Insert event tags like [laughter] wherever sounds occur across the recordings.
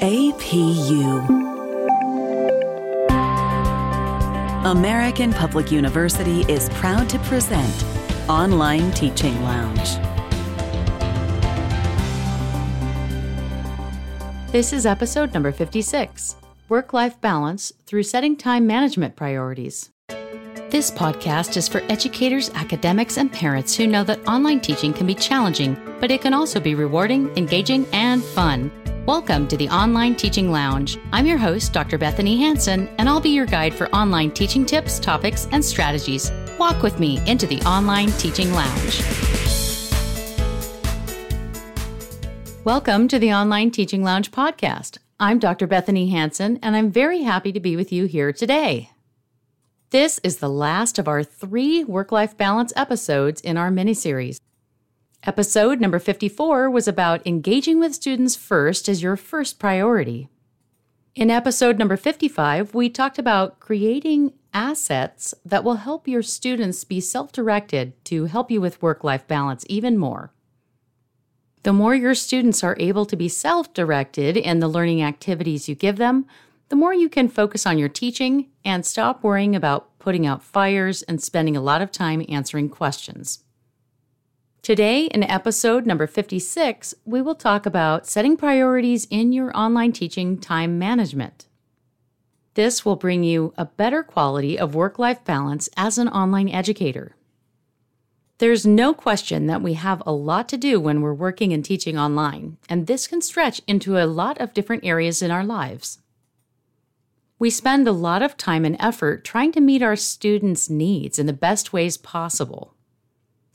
APU. American Public University is proud to present Online Teaching Lounge. This is episode number 56 Work Life Balance Through Setting Time Management Priorities. This podcast is for educators, academics, and parents who know that online teaching can be challenging, but it can also be rewarding, engaging, and fun. Welcome to the Online Teaching Lounge. I'm your host, Dr. Bethanie Hansen, and I'll be your guide for online teaching tips, topics, and strategies. Walk with me into the Online Teaching Lounge. Welcome to the Online Teaching Lounge podcast. I'm Dr. Bethanie Hansen, and I'm very happy to be with you here today. This is the last of our three work life balance episodes in our mini series. Episode number 54 was about engaging with students first as your first priority. In episode number 55, we talked about creating assets that will help your students be self directed to help you with work life balance even more. The more your students are able to be self directed in the learning activities you give them, the more you can focus on your teaching and stop worrying about putting out fires and spending a lot of time answering questions. Today, in episode number 56, we will talk about setting priorities in your online teaching time management. This will bring you a better quality of work life balance as an online educator. There's no question that we have a lot to do when we're working and teaching online, and this can stretch into a lot of different areas in our lives. We spend a lot of time and effort trying to meet our students' needs in the best ways possible.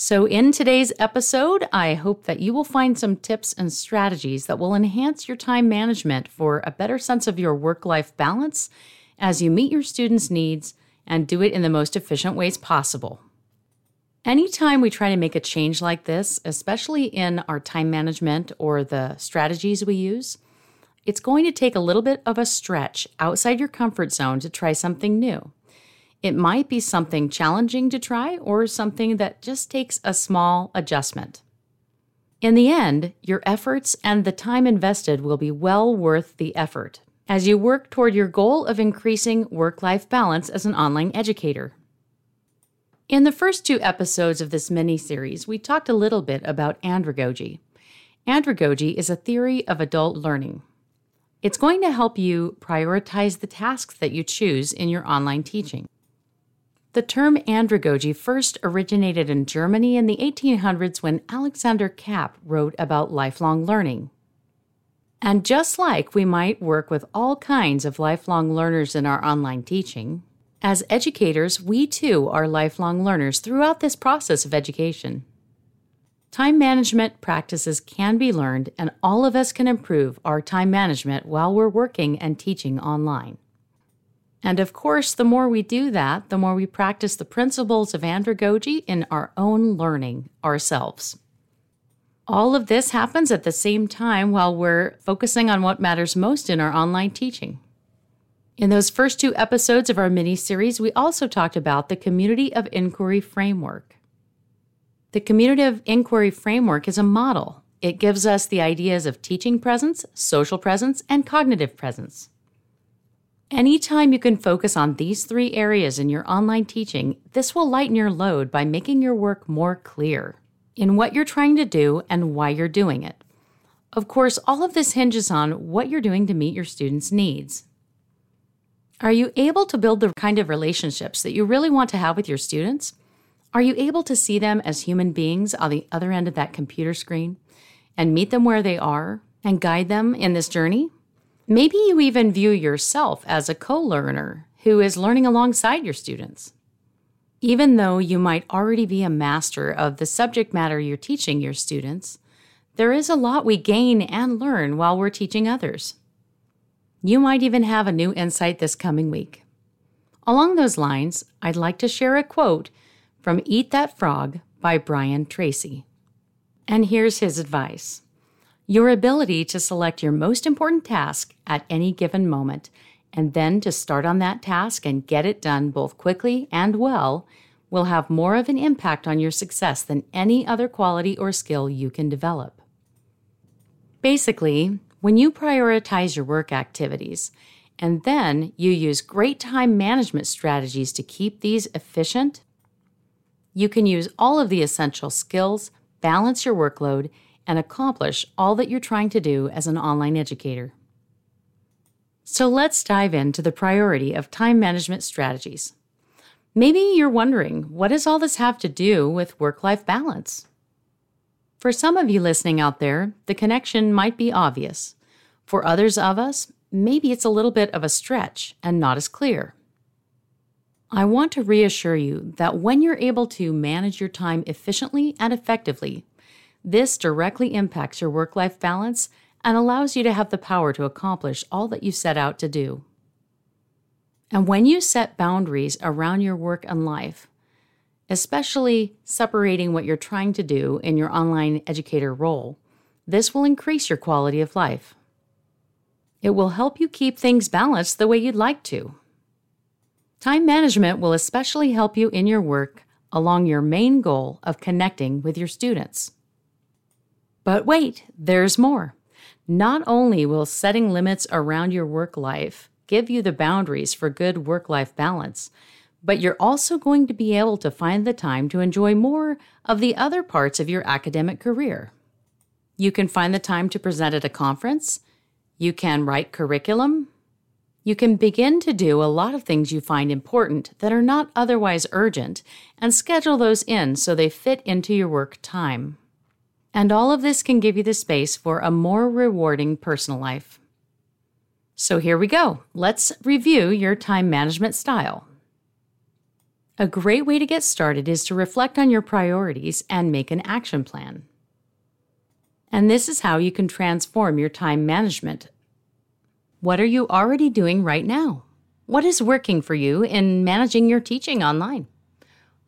So, in today's episode, I hope that you will find some tips and strategies that will enhance your time management for a better sense of your work life balance as you meet your students' needs and do it in the most efficient ways possible. Anytime we try to make a change like this, especially in our time management or the strategies we use, it's going to take a little bit of a stretch outside your comfort zone to try something new. It might be something challenging to try or something that just takes a small adjustment. In the end, your efforts and the time invested will be well worth the effort as you work toward your goal of increasing work life balance as an online educator. In the first two episodes of this mini series, we talked a little bit about andragogy. Andragogy is a theory of adult learning. It's going to help you prioritize the tasks that you choose in your online teaching. The term andragogy first originated in Germany in the 1800s when Alexander Kapp wrote about lifelong learning. And just like we might work with all kinds of lifelong learners in our online teaching, as educators, we too are lifelong learners throughout this process of education. Time management practices can be learned, and all of us can improve our time management while we're working and teaching online. And of course, the more we do that, the more we practice the principles of andragogy in our own learning ourselves. All of this happens at the same time while we're focusing on what matters most in our online teaching. In those first two episodes of our mini series, we also talked about the Community of Inquiry Framework. The Community of Inquiry Framework is a model. It gives us the ideas of teaching presence, social presence, and cognitive presence. Anytime you can focus on these three areas in your online teaching, this will lighten your load by making your work more clear in what you're trying to do and why you're doing it. Of course, all of this hinges on what you're doing to meet your students' needs. Are you able to build the kind of relationships that you really want to have with your students? Are you able to see them as human beings on the other end of that computer screen and meet them where they are and guide them in this journey? Maybe you even view yourself as a co learner who is learning alongside your students. Even though you might already be a master of the subject matter you're teaching your students, there is a lot we gain and learn while we're teaching others. You might even have a new insight this coming week. Along those lines, I'd like to share a quote from Eat That Frog by Brian Tracy. And here's his advice Your ability to select your most important task at any given moment and then to start on that task and get it done both quickly and well will have more of an impact on your success than any other quality or skill you can develop. Basically, When you prioritize your work activities, and then you use great time management strategies to keep these efficient, you can use all of the essential skills, balance your workload, and accomplish all that you're trying to do as an online educator. So let's dive into the priority of time management strategies. Maybe you're wondering, what does all this have to do with work life balance? For some of you listening out there, the connection might be obvious. For others of us, maybe it's a little bit of a stretch and not as clear. I want to reassure you that when you're able to manage your time efficiently and effectively, this directly impacts your work life balance and allows you to have the power to accomplish all that you set out to do. And when you set boundaries around your work and life, especially separating what you're trying to do in your online educator role, this will increase your quality of life. It will help you keep things balanced the way you'd like to. Time management will especially help you in your work along your main goal of connecting with your students. But wait, there's more. Not only will setting limits around your work life give you the boundaries for good work life balance, but you're also going to be able to find the time to enjoy more of the other parts of your academic career. You can find the time to present at a conference, you can write curriculum. You can begin to do a lot of things you find important that are not otherwise urgent and schedule those in so they fit into your work time. And all of this can give you the space for a more rewarding personal life. So here we go. Let's review your time management style. A great way to get started is to reflect on your priorities and make an action plan. And this is how you can transform your time management. What are you already doing right now? What is working for you in managing your teaching online?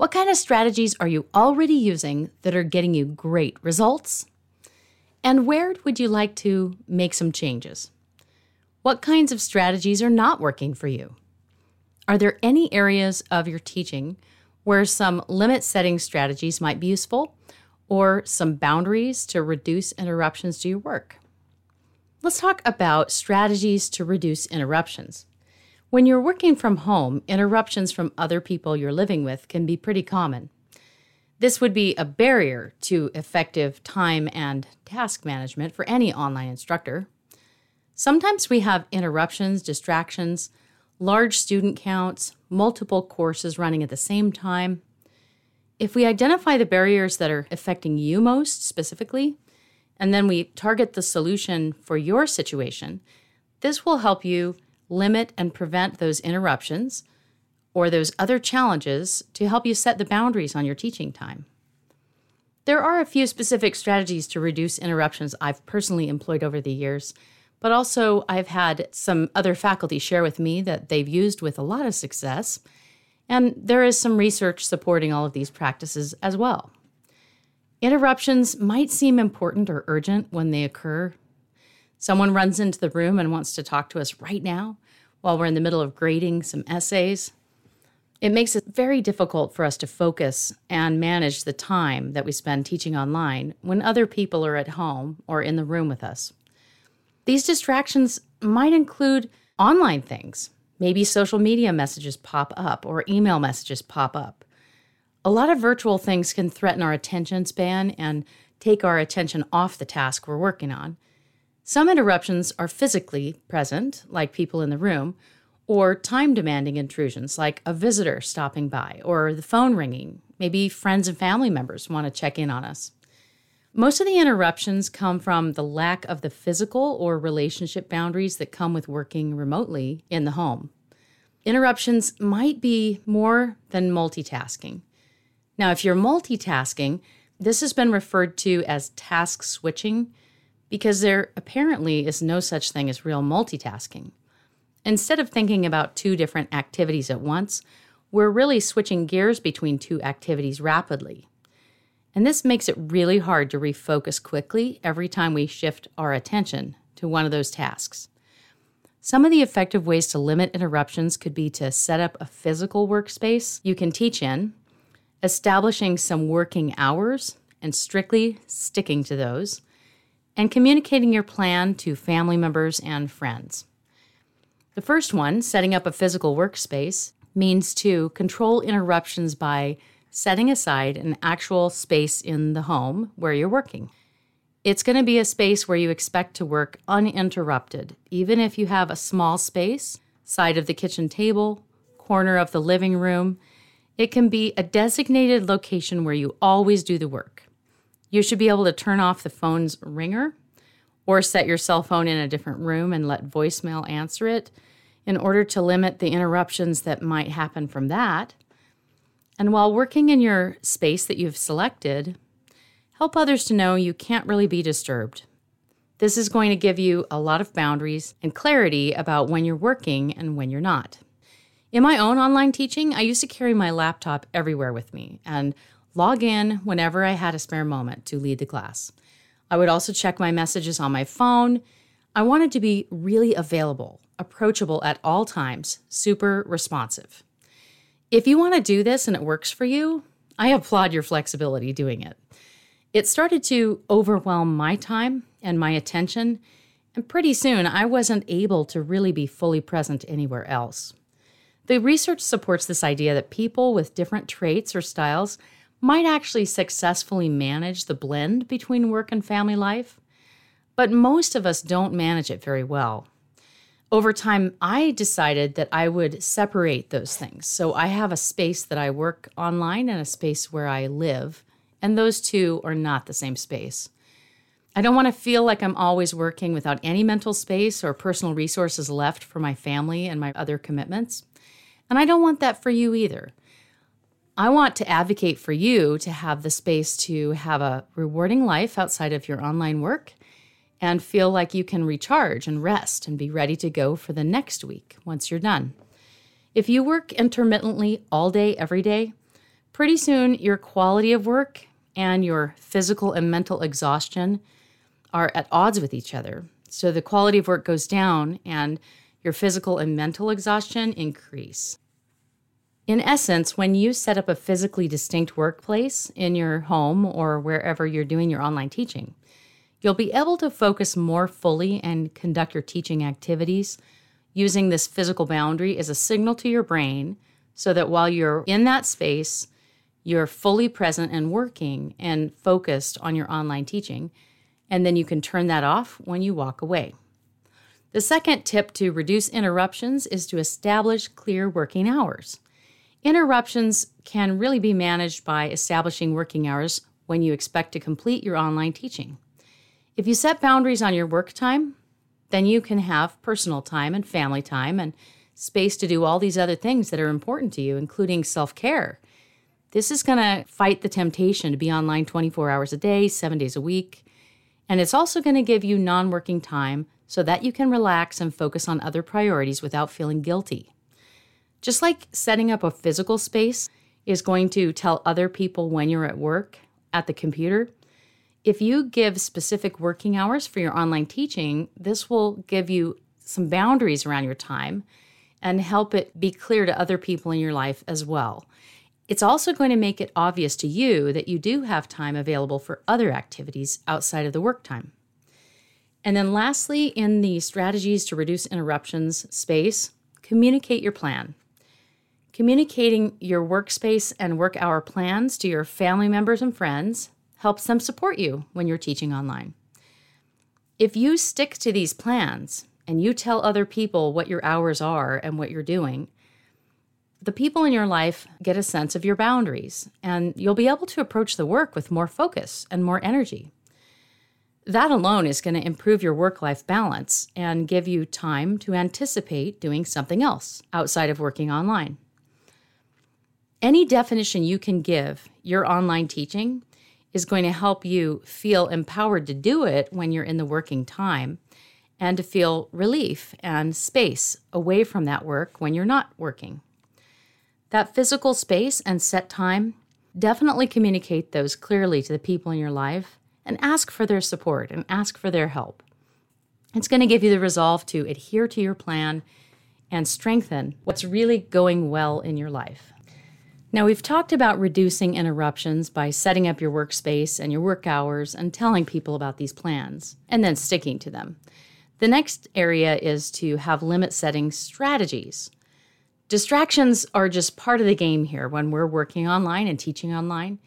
What kind of strategies are you already using that are getting you great results? And where would you like to make some changes? What kinds of strategies are not working for you? Are there any areas of your teaching where some limit setting strategies might be useful or some boundaries to reduce interruptions to your work. Let's talk about strategies to reduce interruptions. When you're working from home, interruptions from other people you're living with can be pretty common. This would be a barrier to effective time and task management for any online instructor. Sometimes we have interruptions, distractions, large student counts, multiple courses running at the same time, if we identify the barriers that are affecting you most specifically, and then we target the solution for your situation, this will help you limit and prevent those interruptions or those other challenges to help you set the boundaries on your teaching time. There are a few specific strategies to reduce interruptions I've personally employed over the years, but also I've had some other faculty share with me that they've used with a lot of success and there is some research supporting all of these practices as well. Interruptions might seem important or urgent when they occur. Someone runs into the room and wants to talk to us right now while we're in the middle of grading some essays. It makes it very difficult for us to focus and manage the time that we spend teaching online when other people are at home or in the room with us. These distractions might include online things, Maybe social media messages pop up or email messages pop up. A lot of virtual things can threaten our attention span and take our attention off the task we're working on. Some interruptions are physically present, like people in the room, or time demanding intrusions, like a visitor stopping by or the phone ringing. Maybe friends and family members want to check in on us. Most of the interruptions come from the lack of the physical or relationship boundaries that come with working remotely in the home. Interruptions might be more than multitasking. Now, if you're multitasking, this has been referred to as task switching because there apparently is no such thing as real multitasking. Instead of thinking about two different activities at once, we're really switching gears between two activities rapidly. And this makes it really hard to refocus quickly every time we shift our attention to one of those tasks. Some of the effective ways to limit interruptions could be to set up a physical workspace you can teach in, establishing some working hours and strictly sticking to those, and communicating your plan to family members and friends. The first one, setting up a physical workspace, means to control interruptions by setting aside an actual space in the home where you're working. It's going to be a space where you expect to work uninterrupted, even if you have a small space, side of the kitchen table, corner of the living room. It can be a designated location where you always do the work. You should be able to turn off the phone's ringer or set your cell phone in a different room and let voicemail answer it in order to limit the interruptions that might happen from that. And while working in your space that you've selected, help others to know you can't really be disturbed. This is going to give you a lot of boundaries and clarity about when you're working and when you're not. In my own online teaching, I used to carry my laptop everywhere with me and log in whenever I had a spare moment to lead the class. I would also check my messages on my phone. I wanted to be really available, approachable at all times, super responsive. If you want to do this and it works for you, I applaud your flexibility doing it. It started to overwhelm my time and my attention, and pretty soon I wasn't able to really be fully present anywhere else. The research supports this idea that people with different traits or styles might actually successfully manage the blend between work and family life, but most of us don't manage it very well. Over time, I decided that I would separate those things. So I have a space that I work online and a space where I live, and those two are not the same space. I don't want to feel like I'm always working without any mental space or personal resources left for my family and my other commitments. And I don't want that for you either. I want to advocate for you to have the space to have a rewarding life outside of your online work and feel like you can recharge and rest and be ready to go for the next week once you're done. If you work intermittently all day, every day, pretty soon your quality of work and your physical and mental exhaustion are at odds with each other. So the quality of work goes down and your physical and mental exhaustion increase. In essence, when you set up a physically distinct workplace in your home or wherever you're doing your online teaching, you'll be able to focus more fully and conduct your teaching activities using this physical boundary as a signal to your brain so that while you're in that space, you're fully present and working and focused on your online teaching. And then you can turn that off when you walk away. The second tip to reduce interruptions is to establish clear working hours. Interruptions can really be managed by establishing working hours when you expect to complete your online teaching. If you set boundaries on your work time, then you can have personal time and family time and space to do all these other things that are important to you, including self care. This is going to fight the temptation to be online 24 hours a day, seven days a week. And it's also going to give you non working time so that you can relax and focus on other priorities without feeling guilty. Just like setting up a physical space is going to tell other people when you're at work at the computer, if you give specific working hours for your online teaching, this will give you some boundaries around your time and help it be clear to other people in your life as well. It's also going to make it obvious to you that you do have time available for other activities outside of the work time. And then, lastly, in the strategies to reduce interruptions space, communicate your plan. Communicating your workspace and work hour plans to your family members and friends helps them support you when you're teaching online. If you stick to these plans and you tell other people what your hours are and what you're doing, the people in your life get a sense of your boundaries, and you'll be able to approach the work with more focus and more energy. That alone is going to improve your work life balance and give you time to anticipate doing something else outside of working online. Any definition you can give your online teaching is going to help you feel empowered to do it when you're in the working time and to feel relief and space away from that work when you're not working. That physical space and set time, definitely communicate those clearly to the people in your life and ask for their support and ask for their help. It's going to give you the resolve to adhere to your plan and strengthen what's really going well in your life. Now, we've talked about reducing interruptions by setting up your workspace and your work hours and telling people about these plans and then sticking to them. The next area is to have limit setting strategies. Distractions are just part of the game here when we're working online and teaching online.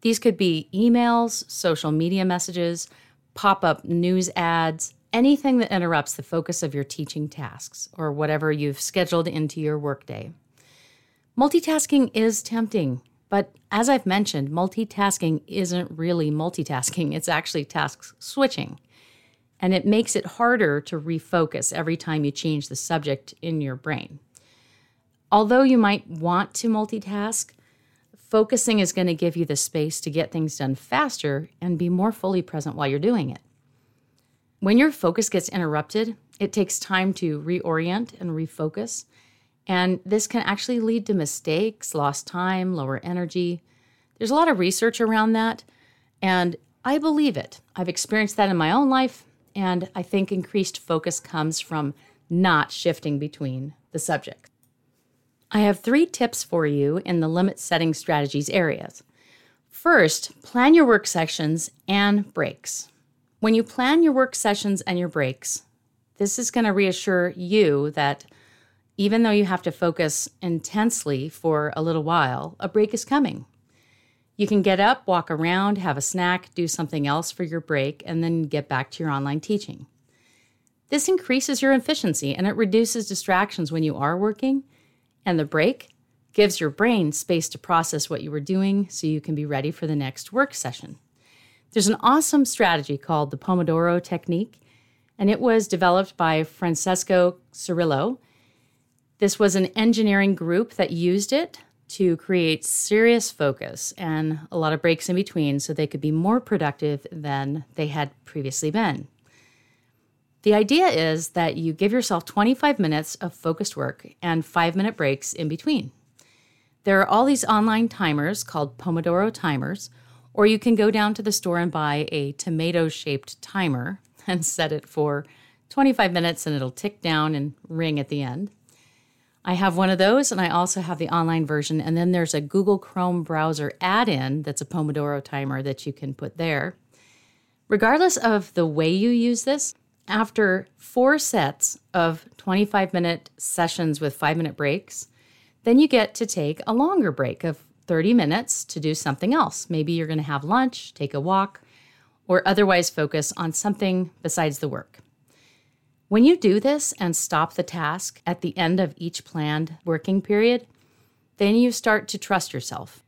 These could be emails, social media messages, pop up news ads, anything that interrupts the focus of your teaching tasks or whatever you've scheduled into your workday. Multitasking is tempting, but as I've mentioned, multitasking isn't really multitasking, it's actually task switching. And it makes it harder to refocus every time you change the subject in your brain. Although you might want to multitask, focusing is going to give you the space to get things done faster and be more fully present while you're doing it. When your focus gets interrupted, it takes time to reorient and refocus. And this can actually lead to mistakes, lost time, lower energy. There's a lot of research around that. And I believe it. I've experienced that in my own life. And I think increased focus comes from not shifting between the subjects. I have three tips for you in the limit setting strategies areas. First, plan your work sessions and breaks. When you plan your work sessions and your breaks, this is going to reassure you that even though you have to focus intensely for a little while, a break is coming. You can get up, walk around, have a snack, do something else for your break, and then get back to your online teaching. This increases your efficiency and it reduces distractions when you are working and the break gives your brain space to process what you were doing so you can be ready for the next work session. There's an awesome strategy called the Pomodoro Technique, and it was developed by Francesco Cirillo. This was an engineering group that used it to create serious focus and a lot of breaks in between so they could be more productive than they had previously been. The idea is that you give yourself 25 minutes of focused work and five minute breaks in between. There are all these online timers called Pomodoro timers, or you can go down to the store and buy a tomato shaped timer and set it for 25 minutes and it'll tick down and ring at the end. I have one of those and I also have the online version. And then there's a Google Chrome browser add in that's a Pomodoro timer that you can put there. Regardless of the way you use this, after four sets of 25 minute sessions with five minute breaks, then you get to take a longer break of 30 minutes to do something else. Maybe you're going to have lunch, take a walk, or otherwise focus on something besides the work. When you do this and stop the task at the end of each planned working period, then you start to trust yourself.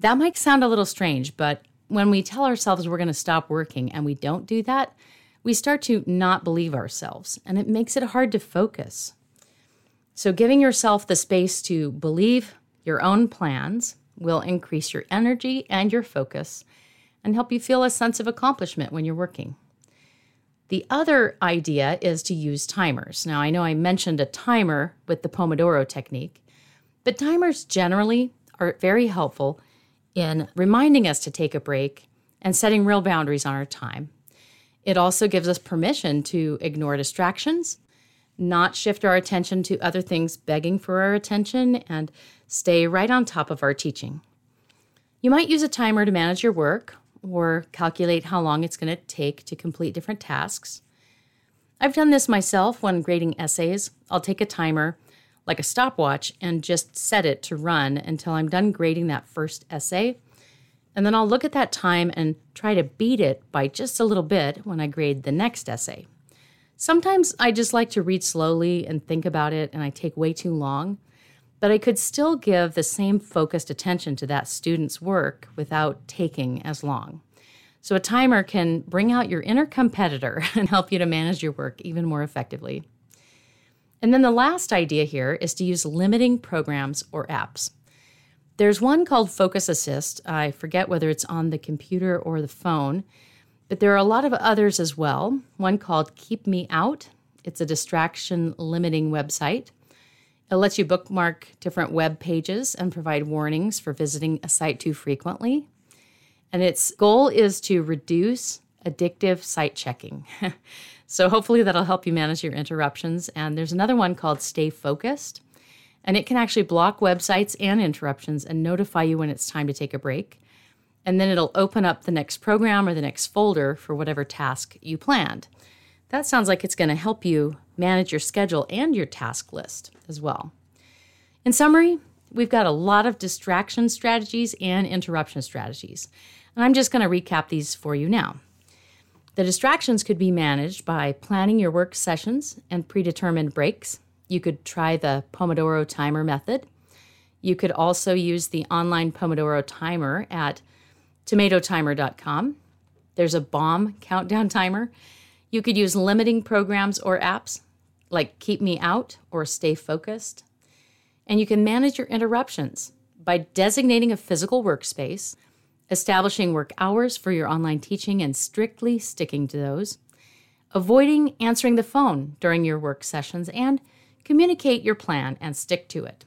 That might sound a little strange, but when we tell ourselves we're going to stop working and we don't do that, we start to not believe ourselves, and it makes it hard to focus. So, giving yourself the space to believe your own plans will increase your energy and your focus and help you feel a sense of accomplishment when you're working. The other idea is to use timers. Now, I know I mentioned a timer with the Pomodoro technique, but timers generally are very helpful in reminding us to take a break and setting real boundaries on our time. It also gives us permission to ignore distractions, not shift our attention to other things begging for our attention, and stay right on top of our teaching. You might use a timer to manage your work or calculate how long it's going to take to complete different tasks. I've done this myself when grading essays. I'll take a timer, like a stopwatch, and just set it to run until I'm done grading that first essay and then I'll look at that time and try to beat it by just a little bit when I grade the next essay. Sometimes I just like to read slowly and think about it, and I take way too long, but I could still give the same focused attention to that student's work without taking as long. So, a timer can bring out your inner competitor [laughs] and help you to manage your work even more effectively. And then the last idea here is to use limiting programs or apps. There's one called Focus Assist. I forget whether it's on the computer or the phone, but there are a lot of others as well. One called Keep Me Out. It's a distraction limiting website. It lets you bookmark different web pages and provide warnings for visiting a site too frequently. And its goal is to reduce addictive site checking. [laughs] so hopefully that'll help you manage your interruptions. And there's another one called Stay Focused. And it can actually block websites and interruptions and notify you when it's time to take a break. And then it'll open up the next program or the next folder for whatever task you planned. That sounds like it's going to help you manage your schedule and your task list as well. In summary, we've got a lot of distraction strategies and interruption strategies. And I'm just going to recap these for you now. The distractions could be managed by planning your work sessions and predetermined breaks. You could try the Pomodoro timer method. You could also use the online Pomodoro timer at tomatotimer.com. There's a bomb countdown timer. You could use limiting programs or apps like Keep Me Out or Stay Focused. And you can manage your interruptions by designating a physical workspace, establishing work hours for your online teaching and strictly sticking to those, avoiding answering the phone during your work sessions, and communicate your plan and stick to it.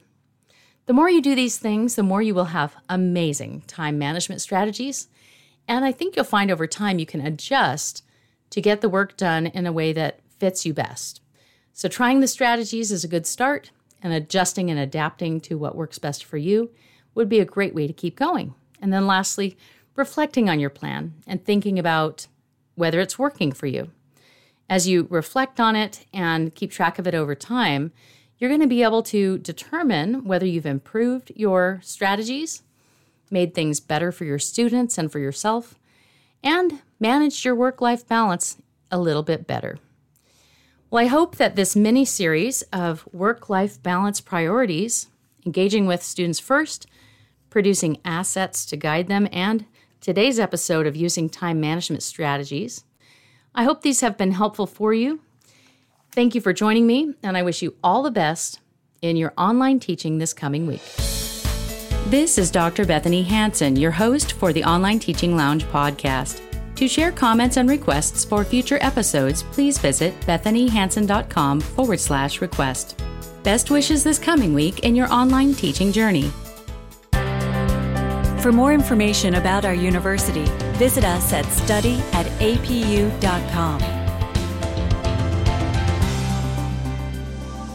The more you do these things, the more you will have amazing time management strategies. And I think you'll find over time you can adjust to get the work done in a way that fits you best. So, trying the strategies is a good start, and adjusting and adapting to what works best for you would be a great way to keep going. And then, lastly, reflecting on your plan and thinking about whether it's working for you. As you reflect on it and keep track of it over time, you're going to be able to determine whether you've improved your strategies, made things better for your students and for yourself, and managed your work life balance a little bit better. Well, I hope that this mini series of work life balance priorities, engaging with students first, producing assets to guide them, and today's episode of using time management strategies, I hope these have been helpful for you. Thank you for joining me, and I wish you all the best in your online teaching this coming week. This is Dr. Bethanie Hansen, your host for the Online Teaching Lounge podcast. To share comments and requests for future episodes, please visit bethaniehansen.com forward slash request. Best wishes this coming week in your online teaching journey. For more information about our university, visit us at study at apu.com.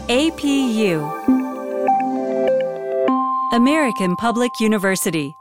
APU American Public University